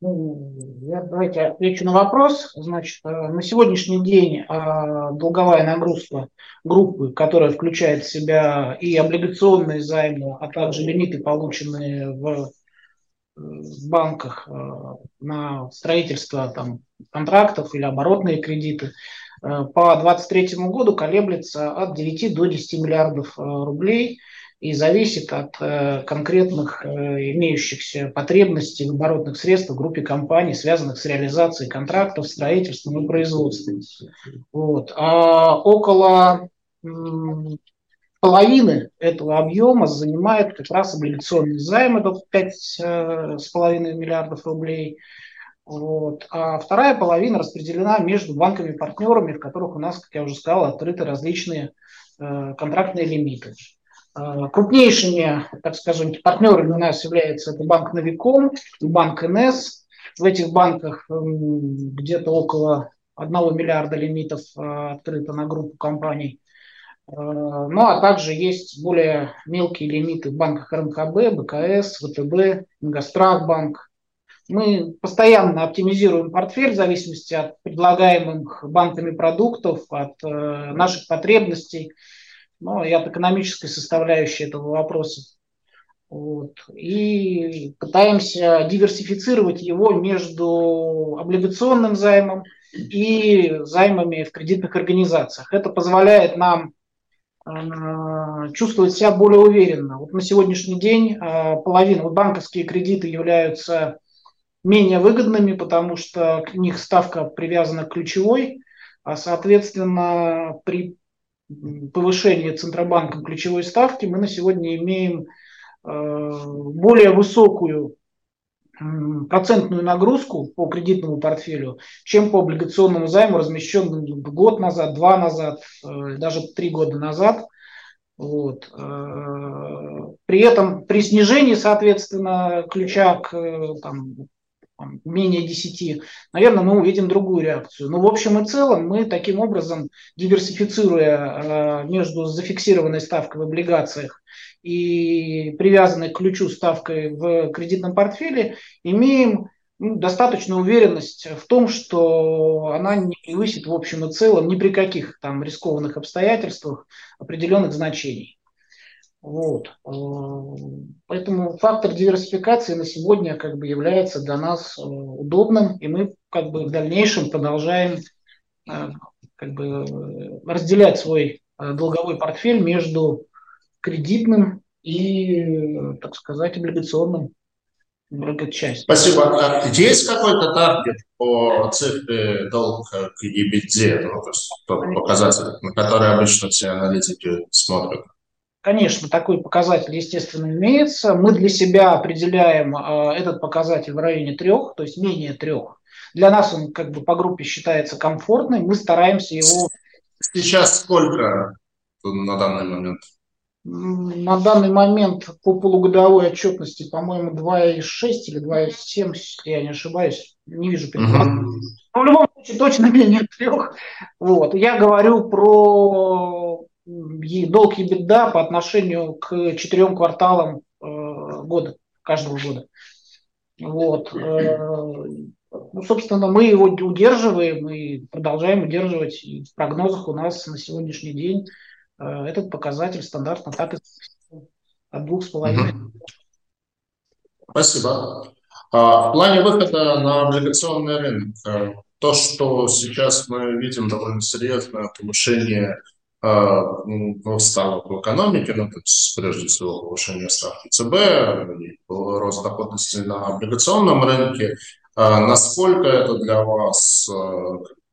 Ну, я давайте отвечу на вопрос. Значит, э, на сегодняшний день э, долговая нагрузка группы, которая включает в себя и облигационные займы, а также лимиты, полученные в в банках э, на строительство там, контрактов или оборотные кредиты по 2023 году колеблется от 9 до 10 миллиардов рублей – и зависит от э, конкретных э, имеющихся потребностей в оборотных средствах в группе компаний, связанных с реализацией контрактов, строительством и производством. Вот. А около половины этого объема занимает как раз облигационный займ, это 5,5 э, миллиардов рублей. Вот. А вторая половина распределена между банками-партнерами, в которых у нас, как я уже сказал, открыты различные контрактные лимиты. Э, крупнейшими, так скажем, партнерами у нас является это банк Новиком и банк НС. В этих банках эм, где-то около 1 миллиарда лимитов э, открыто на группу компаний. Э, ну, а также есть более мелкие лимиты в банках РНКБ, БКС, ВТБ, Ингострахбанк. Мы постоянно оптимизируем портфель в зависимости от предлагаемых банками продуктов, от наших потребностей ну, и от экономической составляющей этого вопроса. Вот. И пытаемся диверсифицировать его между облигационным займом и займами в кредитных организациях. Это позволяет нам э, чувствовать себя более уверенно. Вот на сегодняшний день э, половина, вот банковские кредиты являются менее выгодными, потому что к них ставка привязана к ключевой, а соответственно при повышения Центробанком ключевой ставки мы на сегодня имеем э, более высокую процентную нагрузку по кредитному портфелю, чем по облигационному займу, размещенному год назад, два назад, э, даже три года назад. Вот. Э, при этом при снижении, соответственно, ключа к там, менее 10, наверное, мы увидим другую реакцию. Но в общем и целом мы таким образом, диверсифицируя э, между зафиксированной ставкой в облигациях и привязанной к ключу ставкой в кредитном портфеле, имеем ну, достаточную уверенность в том, что она не превысит в общем и целом ни при каких там рискованных обстоятельствах определенных значений. Вот. Э, поэтому фактор диверсификации на сегодня как бы является для нас э, удобным, и мы как бы в дальнейшем продолжаем э, как бы разделять свой долговой портфель между кредитным и, так сказать, облигационным часть. Спасибо. А есть какой-то таргет по цифре долг к EBITDA, ну, то есть тот показатель, на который обычно все аналитики смотрят? Конечно, такой показатель, естественно, имеется. Мы для себя определяем э, этот показатель в районе трех, то есть менее трех. Для нас он как бы по группе считается комфортным. Мы стараемся его... Сейчас сколько на данный момент? На данный момент по полугодовой отчетности, по-моему, 2,6 или 2,7, если я не ошибаюсь. Не вижу предположения. Угу. Но в любом случае точно менее трех. Вот. Я говорю про долг и беда по отношению к четырем кварталам э, года, каждого года. Вот. Э, ну, собственно, мы его удерживаем и продолжаем удерживать. И в прогнозах у нас на сегодняшний день э, этот показатель стандартно так и от двух с половиной. Спасибо. А, в плане выхода на облигационный рынок, то, что сейчас мы видим довольно серьезное повышение стало в экономике, ну, то есть, прежде всего, повышение ставки ЦБ, рост доходности на облигационном рынке. Насколько это для вас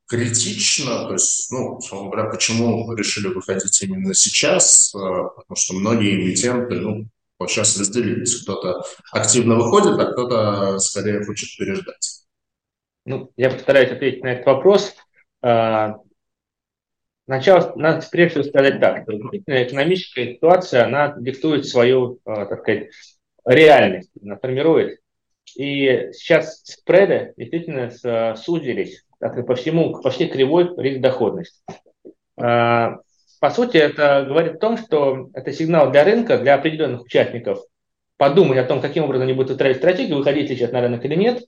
критично, то есть, ну, условно говоря, почему решили выходить именно сейчас, потому что многие эмитенты, ну, вот сейчас разделились, кто-то активно выходит, а кто-то скорее хочет переждать. Ну, я постараюсь ответить на этот вопрос. Сначала надо прежде всего сказать так, экономическая ситуация, она диктует свою, э, так сказать, реальность, она формирует. И сейчас спреды действительно сузились так, по всему, по кривой риск доходности. Э, по сути, это говорит о том, что это сигнал для рынка, для определенных участников подумать о том, каким образом они будут выстраивать стратегию, выходить ли сейчас на рынок или нет.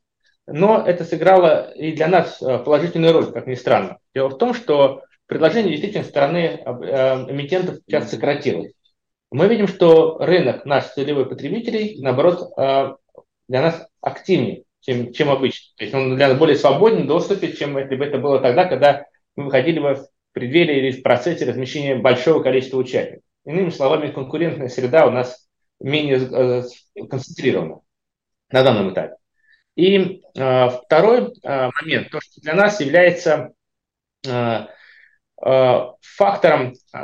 Но это сыграло и для нас э, положительную роль, как ни странно. Дело в том, что предложение действительно стороны э, эмитентов сейчас сократилось. Мы видим, что рынок наш целевой потребителей, наоборот, э, для нас активнее, чем, чем обычно. То есть он для нас более свободен в доступе, чем если бы это было тогда, когда мы выходили бы в преддверии или в процессе размещения большого количества участников. Иными словами, конкурентная среда у нас менее э, концентрирована на данном этапе. И э, второй э, момент, то, что для нас является Э, фактором, э,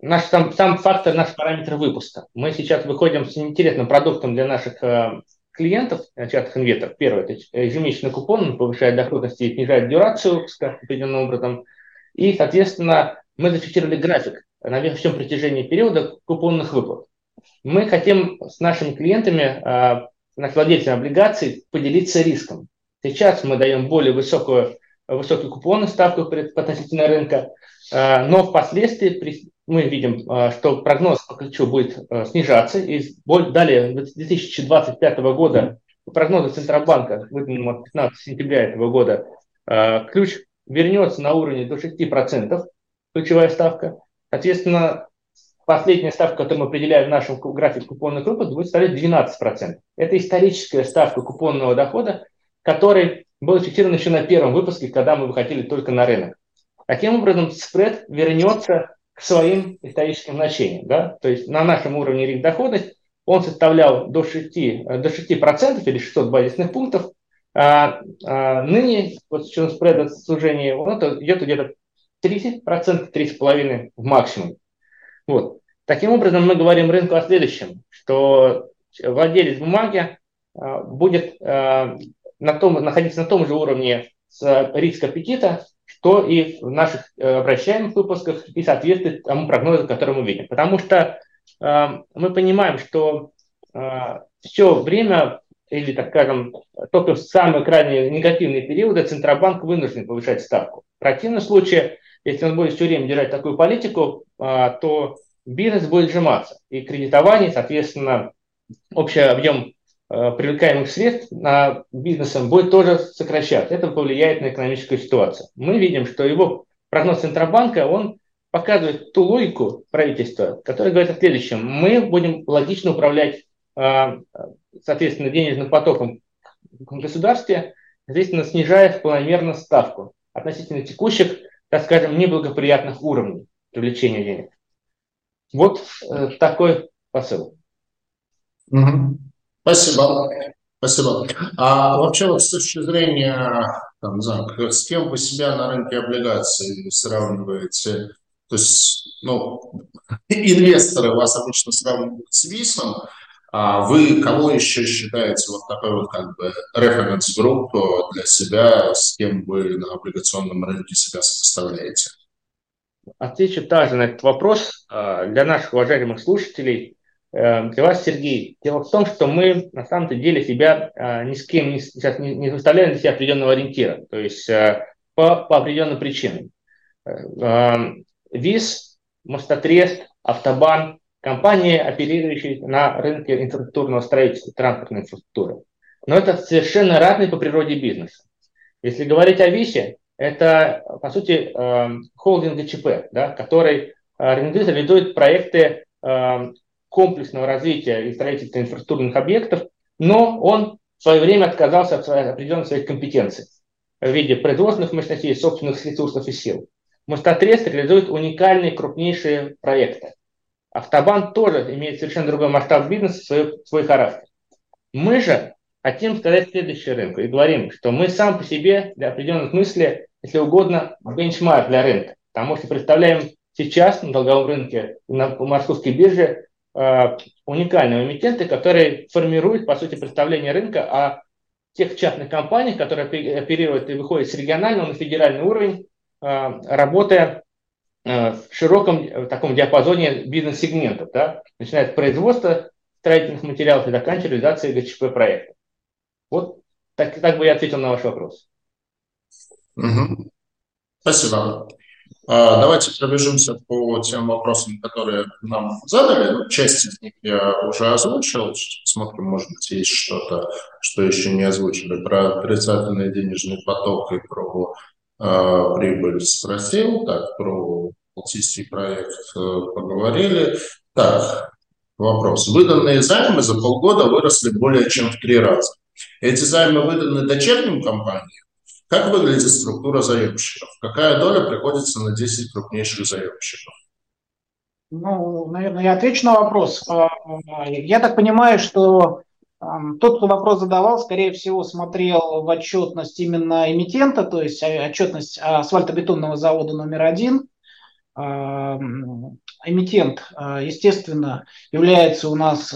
наш, сам, сам фактор, наш параметр выпуска. Мы сейчас выходим с интересным продуктом для наших э, клиентов, частных инвесторов. Первое, это ежемесячный купон, он повышает доходность и снижает дюрацию выпуска определенным образом. И, соответственно, мы зафиксировали график на всем протяжении периода купонных выплат. Мы хотим с нашими клиентами, нашими владельцами облигаций, поделиться риском. Сейчас мы даем более высокую высокие купоны, ставку относительно рынка, э, но впоследствии мы видим, э, что прогноз по ключу будет э, снижаться, и далее 2025 года по прогнозу Центробанка, выданному 15 сентября этого года, ключ вернется на уровне до 6%, ключевая ставка. Соответственно, последняя ставка, которую мы определяем в нашем графике купонных выплат, будет составлять 12%. Это историческая ставка купонного дохода, который был фиксирован еще на первом выпуске, когда мы выходили только на рынок. Таким образом, спред вернется к своим историческим значениям. Да? То есть на нашем уровне риск доходность он составлял до 6%, э, до 6% или 600 базисных пунктов. А, а ныне, вот с учетом спреда сужения, он идет где-то 30%, 3,5% в максимум. Вот. Таким образом, мы говорим рынку о следующем, что владелец бумаги а, будет а, на том, находиться на том же уровне с риск аппетита, что и в наших э, обращаемых выпусках и соответствует тому прогнозу, который мы видим. Потому что э, мы понимаем, что э, все время, или, так скажем, только в самые крайне негативные периоды Центробанк вынужден повышать ставку. В противном случае, если он будет все время держать такую политику, э, то бизнес будет сжиматься. И кредитование, соответственно, общий объем Э, привлекаемых средств на бизнесом будет тоже сокращаться. Это повлияет на экономическую ситуацию. Мы видим, что его прогноз Центробанка, он показывает ту логику правительства, которая говорит о следующем. Мы будем логично управлять, э, соответственно, денежным потоком в государстве, соответственно, снижая планомерно ставку относительно текущих, так скажем, неблагоприятных уровней привлечения денег. Вот э, такой посыл. Угу. Спасибо. Спасибо. А вообще вот с точки зрения, там, не знаю, с кем вы себя на рынке облигаций сравниваете? То есть, ну, инвесторы вас обычно сравнивают с ВИСом, а вы кого еще считаете вот такой вот как бы референс-групп для себя, с кем вы на облигационном рынке себя сопоставляете? Отвечу также на этот вопрос. А, для наших уважаемых слушателей Эм, для вас, Сергей, дело в том, что мы на самом-то деле себя а, ни с кем не, сейчас не, не выставляем для себя определенного ориентира, то есть а, по, по определенным причинам. Э, эм, ВИЗ, Мостотрест, Автобан – компании, оперирующие на рынке инфраструктурного строительства, транспортной инфраструктуры. Но это совершенно разный по природе бизнеса. Если говорить о ВИСе, это, по сути, эм, холдинг ГЧП, да, который организует, реализует проекты комплексного развития и строительства инфраструктурных объектов, но он в свое время отказался от определенных своих компетенций в виде производственных мощностей, собственных ресурсов и сил. Мостотрест реализует уникальные крупнейшие проекты. Автобан тоже имеет совершенно другой масштаб бизнеса, свой, свой характер. Мы же хотим сказать следующее рынку и говорим, что мы сам по себе для определенных смысле, если угодно, бенчмарк для рынка. Потому что представляем сейчас на долговом рынке, на московской бирже уникального эмитента, который формирует, по сути, представление рынка о тех частных компаниях, которые оперируют и выходят с регионального на федеральный уровень, э, работая э, в широком в таком диапазоне бизнес-сегментов, да, начиная с производства строительных материалов и заканчивая реализацией ГЧП проекта. Вот так, так бы я ответил на ваш вопрос. Угу. Спасибо. А, давайте пробежимся по тем вопросам, которые нам задали. Ну, часть из них я уже озвучил. Посмотрим, может быть, есть что-то, что еще не озвучили. Про отрицательный денежный поток и про э, прибыль спросил. Так, про Балтийский проект э, поговорили. Так, вопрос. Выданные займы за полгода выросли более чем в три раза. Эти займы выданы дочерним компаниям как выглядит структура заемщиков? Какая доля приходится на 10 крупнейших заемщиков? Ну, наверное, я отвечу на вопрос. А, я так понимаю, что тот, кто вопрос задавал, скорее всего, смотрел в отчетность именно эмитента, то есть а, отчетность асфальтобетонного завода номер один. А, эмитент, естественно, является у нас,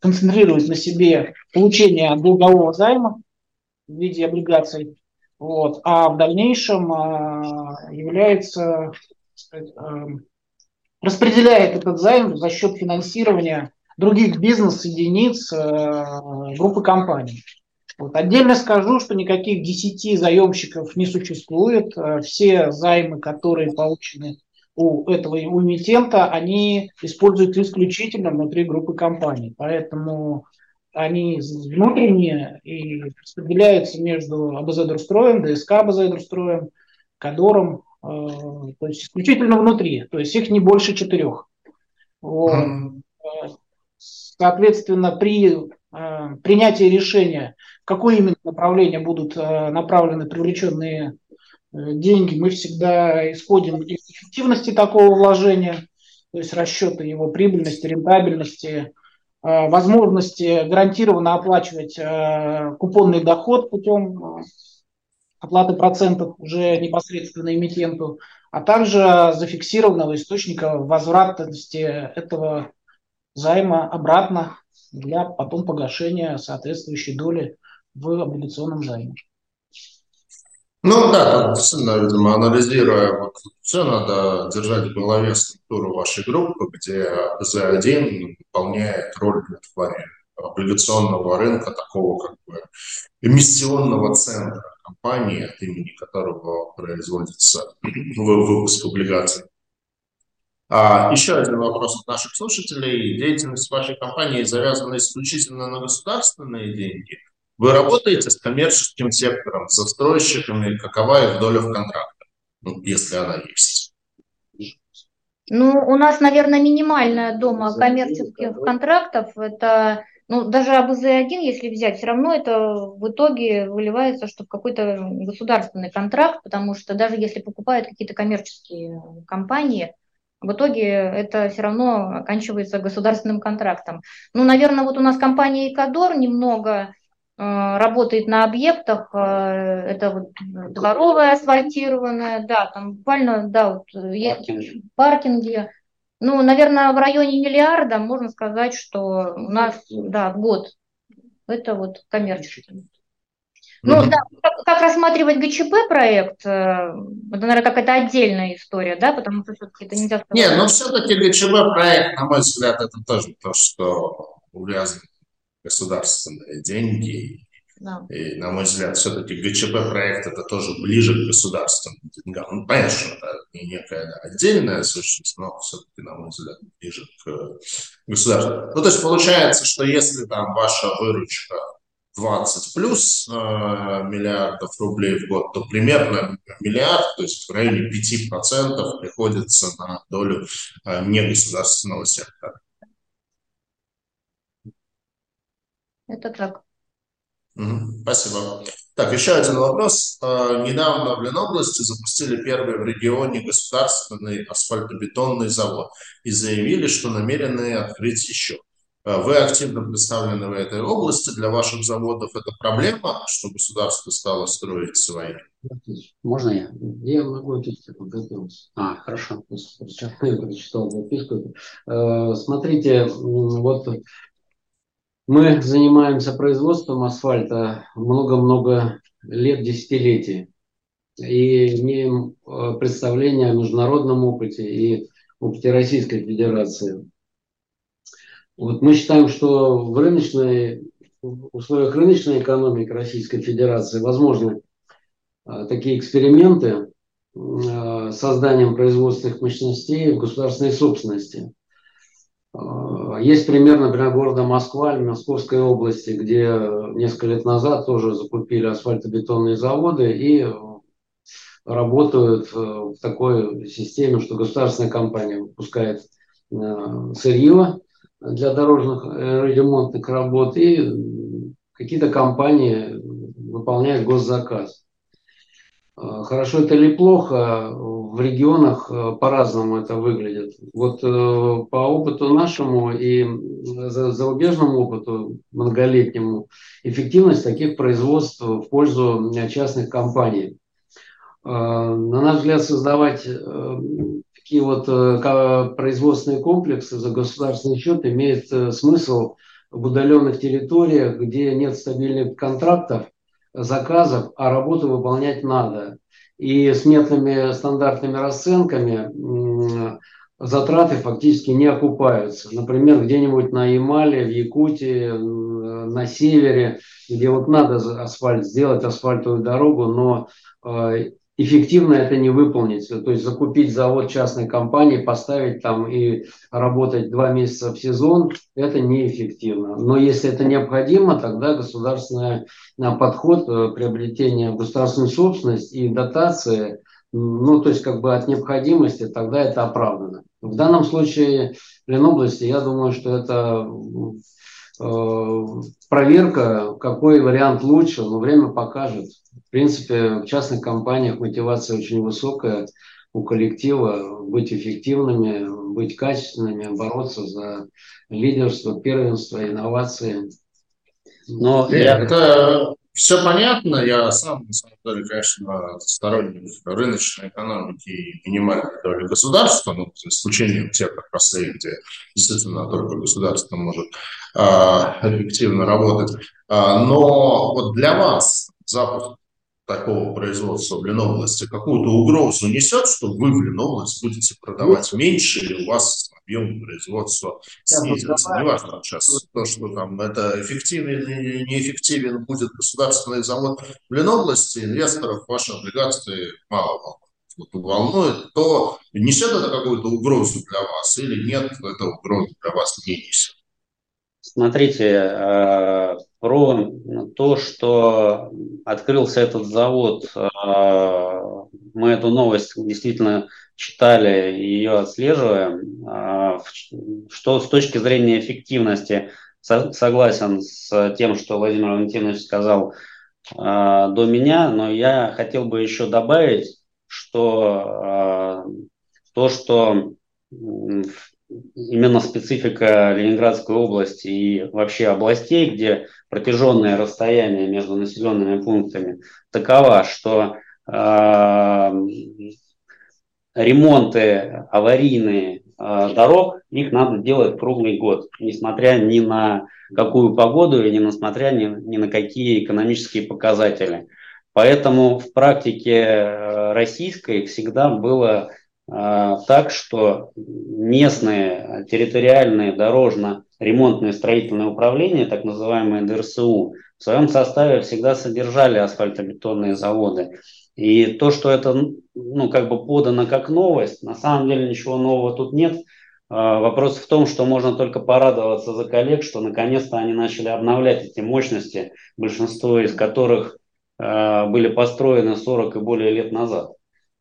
концентрирует на себе получение долгового займа в виде облигаций вот, а в дальнейшем а, является, а, распределяет этот займ за счет финансирования других бизнес-единиц а, группы компаний. Вот. Отдельно скажу, что никаких 10 заемщиков не существует. Все займы, которые получены у этого эмитента, они используются исключительно внутри группы компаний. Поэтому они внутренние и распределяются между АБЗ-Друстроем, ДСК АБЗ-Друстроем, Кадором, э, то есть исключительно внутри, то есть их не больше четырех. Вот. Соответственно, при э, принятии решения, в какое именно направление будут э, направлены привлеченные э, деньги, мы всегда исходим из эффективности такого вложения, то есть расчета его прибыльности, рентабельности, возможности гарантированно оплачивать э, купонный доход путем э, оплаты процентов уже непосредственно эмитенту, а также зафиксированного источника возвратности этого займа обратно для потом погашения соответствующей доли в облигационном займе. Ну да, действительно, видимо, анализируя вот все, надо держать в голове структуру вашей группы, где ЗА1 выполняет роль в плане облигационного рынка, такого как бы эмиссионного центра компании, от имени которого производится выпуск облигаций. А, еще один вопрос от наших слушателей. Деятельность вашей компании завязана исключительно на государственные деньги – вы работаете с коммерческим сектором, с застройщиками, какова их доля в контрактах, ну, если она есть? Ну, у нас, наверное, минимальная дома коммерческих контрактов. Это, ну, даже АБЗ-1, если взять, все равно это в итоге выливается, что в какой-то государственный контракт, потому что даже если покупают какие-то коммерческие компании, в итоге это все равно оканчивается государственным контрактом. Ну, наверное, вот у нас компания Икадор немного работает на объектах, э, это вот дворовая асфальтированная, да, там буквально, да, вот паркинги. паркинги. Ну, наверное, в районе миллиарда можно сказать, что у нас, да, год. Это вот коммерческий. Ну, mm-hmm. да, как, как рассматривать ГЧП проект, э, это, наверное, какая-то отдельная история, да, потому что все-таки это нельзя сказать. Не, ну все-таки ГЧП проект, на мой взгляд, это тоже то, что увязано государственные деньги. Да. И, на мой взгляд, все-таки ГЧП проект это тоже ближе к государственным деньгам. Ну, что это не некая да, отдельная сущность, но все-таки, на мой взгляд, ближе к государству. Ну, то есть получается, что если там ваша выручка 20 плюс э, миллиардов рублей в год, то примерно миллиард, то есть в районе 5% приходится на долю э, негосударственного сектора. Это так. Спасибо. Так, еще один вопрос. А, недавно в Ленобласти запустили первый в регионе государственный асфальтобетонный завод и заявили, что намерены открыть еще. А, вы активно представлены в этой области. Для ваших заводов это проблема, что государство стало строить свои? Можно я? Я могу ответить, я подготовился. А, хорошо. Сейчас я прочитал записку. Э, смотрите, вот мы занимаемся производством асфальта много-много лет, десятилетий. И имеем э, представление о международном опыте и опыте Российской Федерации. Вот мы считаем, что в рыночной, в условиях рыночной экономики Российской Федерации возможны а, такие эксперименты а, созданием производственных мощностей в государственной собственности. А, есть пример, например, города Москва или Московской области, где несколько лет назад тоже закупили асфальтобетонные заводы и работают в такой системе, что государственная компания выпускает сырье, для дорожных э, ремонтных работ, и какие-то компании выполняют госзаказ. Э, хорошо это или плохо, в регионах э, по-разному это выглядит. Вот по опыту нашему и зарубежному опыту многолетнему, эффективность таких производств в пользу частных компаний. На наш взгляд, создавать такие вот э, производственные комплексы за государственный счет имеет э, смысл в удаленных территориях, где нет стабильных контрактов, заказов, а работу выполнять надо. И с метными стандартными расценками затраты фактически не окупаются. Например, где-нибудь на Ямале, в Якутии, на севере, где вот надо асфальт сделать, асфальтовую дорогу, но э, эффективно это не выполнить. То есть закупить завод частной компании, поставить там и работать два месяца в сезон, это неэффективно. Но если это необходимо, тогда государственный подход э, приобретения государственной собственности и дотации, ну, то есть как бы от необходимости, тогда это оправдано. В данном случае Ленобласти, я думаю, что это э, проверка, какой вариант лучше, но время покажет. В принципе, в частных компаниях мотивация очень высокая у коллектива быть эффективными, быть качественными, бороться за лидерство, первенство, инновации. Но я... это все понятно. Я сам, на самом деле, конечно, сторонник рыночной экономики и минимальной доли государства, ну, за исключением тех отраслей, где действительно только государство может а, эффективно работать. А, но вот для вас запуск такого производства в Ленобласти какую-то угрозу несет, что вы в Ленобласти будете продавать меньше, или у вас объем производства снизится. Неважно сейчас то, что там это эффективен или неэффективен будет государственный завод в Ленобласти, инвесторов ваши облигации мало волнует. Вот волнует, то несет это какую-то угрозу для вас или нет, эта угроза для вас не несет? Смотрите, э, про то, что открылся этот завод, э, мы эту новость действительно читали и ее отслеживаем. Э, что с точки зрения эффективности согласен с тем, что Владимир Валентинович сказал до меня, но я хотел бы еще добавить, что то, что именно специфика Ленинградской области и вообще областей, где протяженное расстояние между населенными пунктами такова, что э, ремонты аварийные э, дорог, их надо делать круглый год, несмотря ни на какую погоду и не несмотря ни, ни на какие экономические показатели. Поэтому в практике э, российской всегда было а, так, что местные территориальные дорожно-ремонтные строительные управления, так называемые ДРСУ, в своем составе всегда содержали асфальтобетонные заводы. И то, что это ну, как бы подано как новость, на самом деле ничего нового тут нет. А, вопрос в том, что можно только порадоваться за коллег, что наконец-то они начали обновлять эти мощности, большинство из которых а, были построены 40 и более лет назад.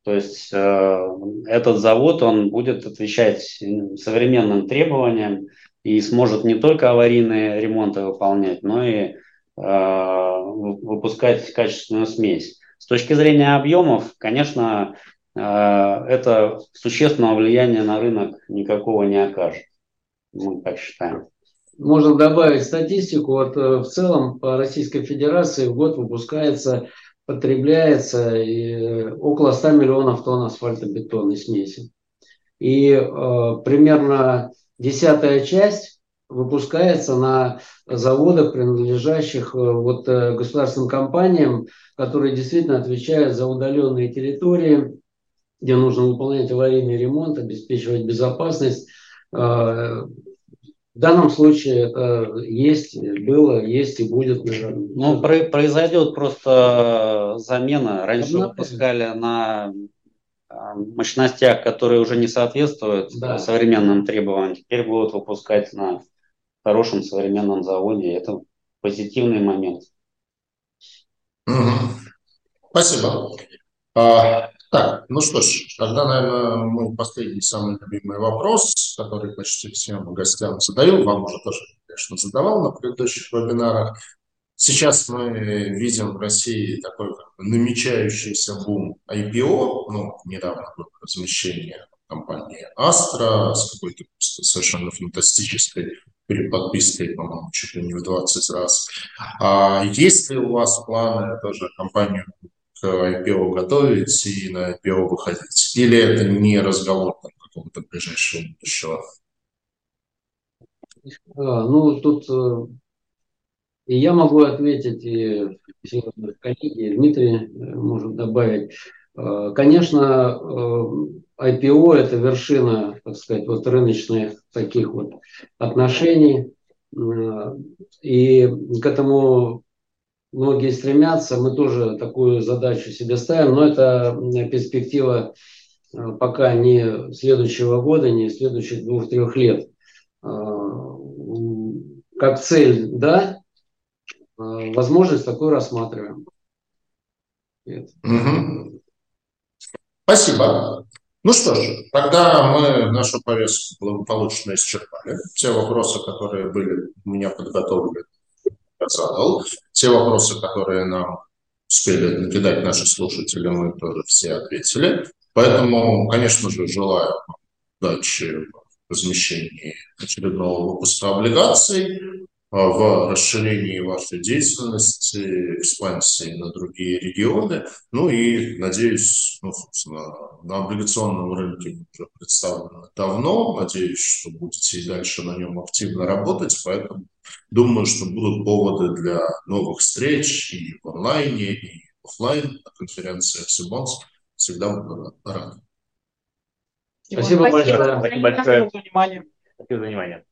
То есть э, этот завод, он будет отвечать современным требованиям и сможет не только аварийные ремонты выполнять, но и э, выпускать качественную смесь. С точки зрения объемов, конечно, это существенного влияния на рынок никакого не окажет. Мы так считаем. Можно добавить статистику. Вот в целом по Российской Федерации в год выпускается потребляется около 100 миллионов тонн асфальтобетонной смеси. И э, примерно десятая часть выпускается на заводах, принадлежащих э, вот, э, государственным компаниям, которые действительно отвечают за удаленные территории, где нужно выполнять аварийный ремонт, обеспечивать безопасность. Э, в данном случае это есть, было, есть и будет, наверное. Ну, произойдет просто замена. Раньше выпускали на мощностях, которые уже не соответствуют да. современным требованиям. Теперь будут выпускать на хорошем современном заводе. Это позитивный момент. Спасибо. А, так, ну что ж, тогда, наверное, мой последний, самый любимый вопрос, который почти всем гостям задаю, вам уже тоже, конечно, задавал на предыдущих вебинарах. Сейчас мы видим в России такой как бы, намечающийся бум IPO, ну, недавно было размещение компании Astra с какой-то совершенно фантастической переподпиской, по-моему, чуть ли не в 20 раз. А есть ли у вас планы тоже компанию к IPO готовить и на IPO выходить? Или это не разговор там, какого-то ближайшего будущего? А, ну, тут э, и я могу ответить, и коллеги, Дмитрий э, может добавить. Э, конечно, IPO – это вершина, так сказать, вот рыночных таких вот отношений. И к этому многие стремятся, мы тоже такую задачу себе ставим, но это перспектива э, пока не следующего года, не следующих двух-трех лет. Э, как цель, да, э, возможность такую рассматриваем. Угу. Спасибо. Ну что ж, тогда мы нашу повестку благополучно исчерпали. Все вопросы, которые были у меня подготовлены, задал. Те вопросы, которые нам успели накидать наши слушатели, мы тоже все ответили. Поэтому, конечно же, желаю удачи в размещении очередного выпуска облигаций, в расширении вашей деятельности, экспансии на другие регионы. Ну и, надеюсь, ну, собственно, на облигационном рынке уже представлено давно. Надеюсь, что будете и дальше на нем активно работать. Поэтому думаю, что будут поводы для новых встреч и в онлайне, и офлайн на конференциях Сибонс. Всегда буду рад. Спасибо, Спасибо большое. Спасибо большое. Спасибо за внимание. Спасибо за внимание.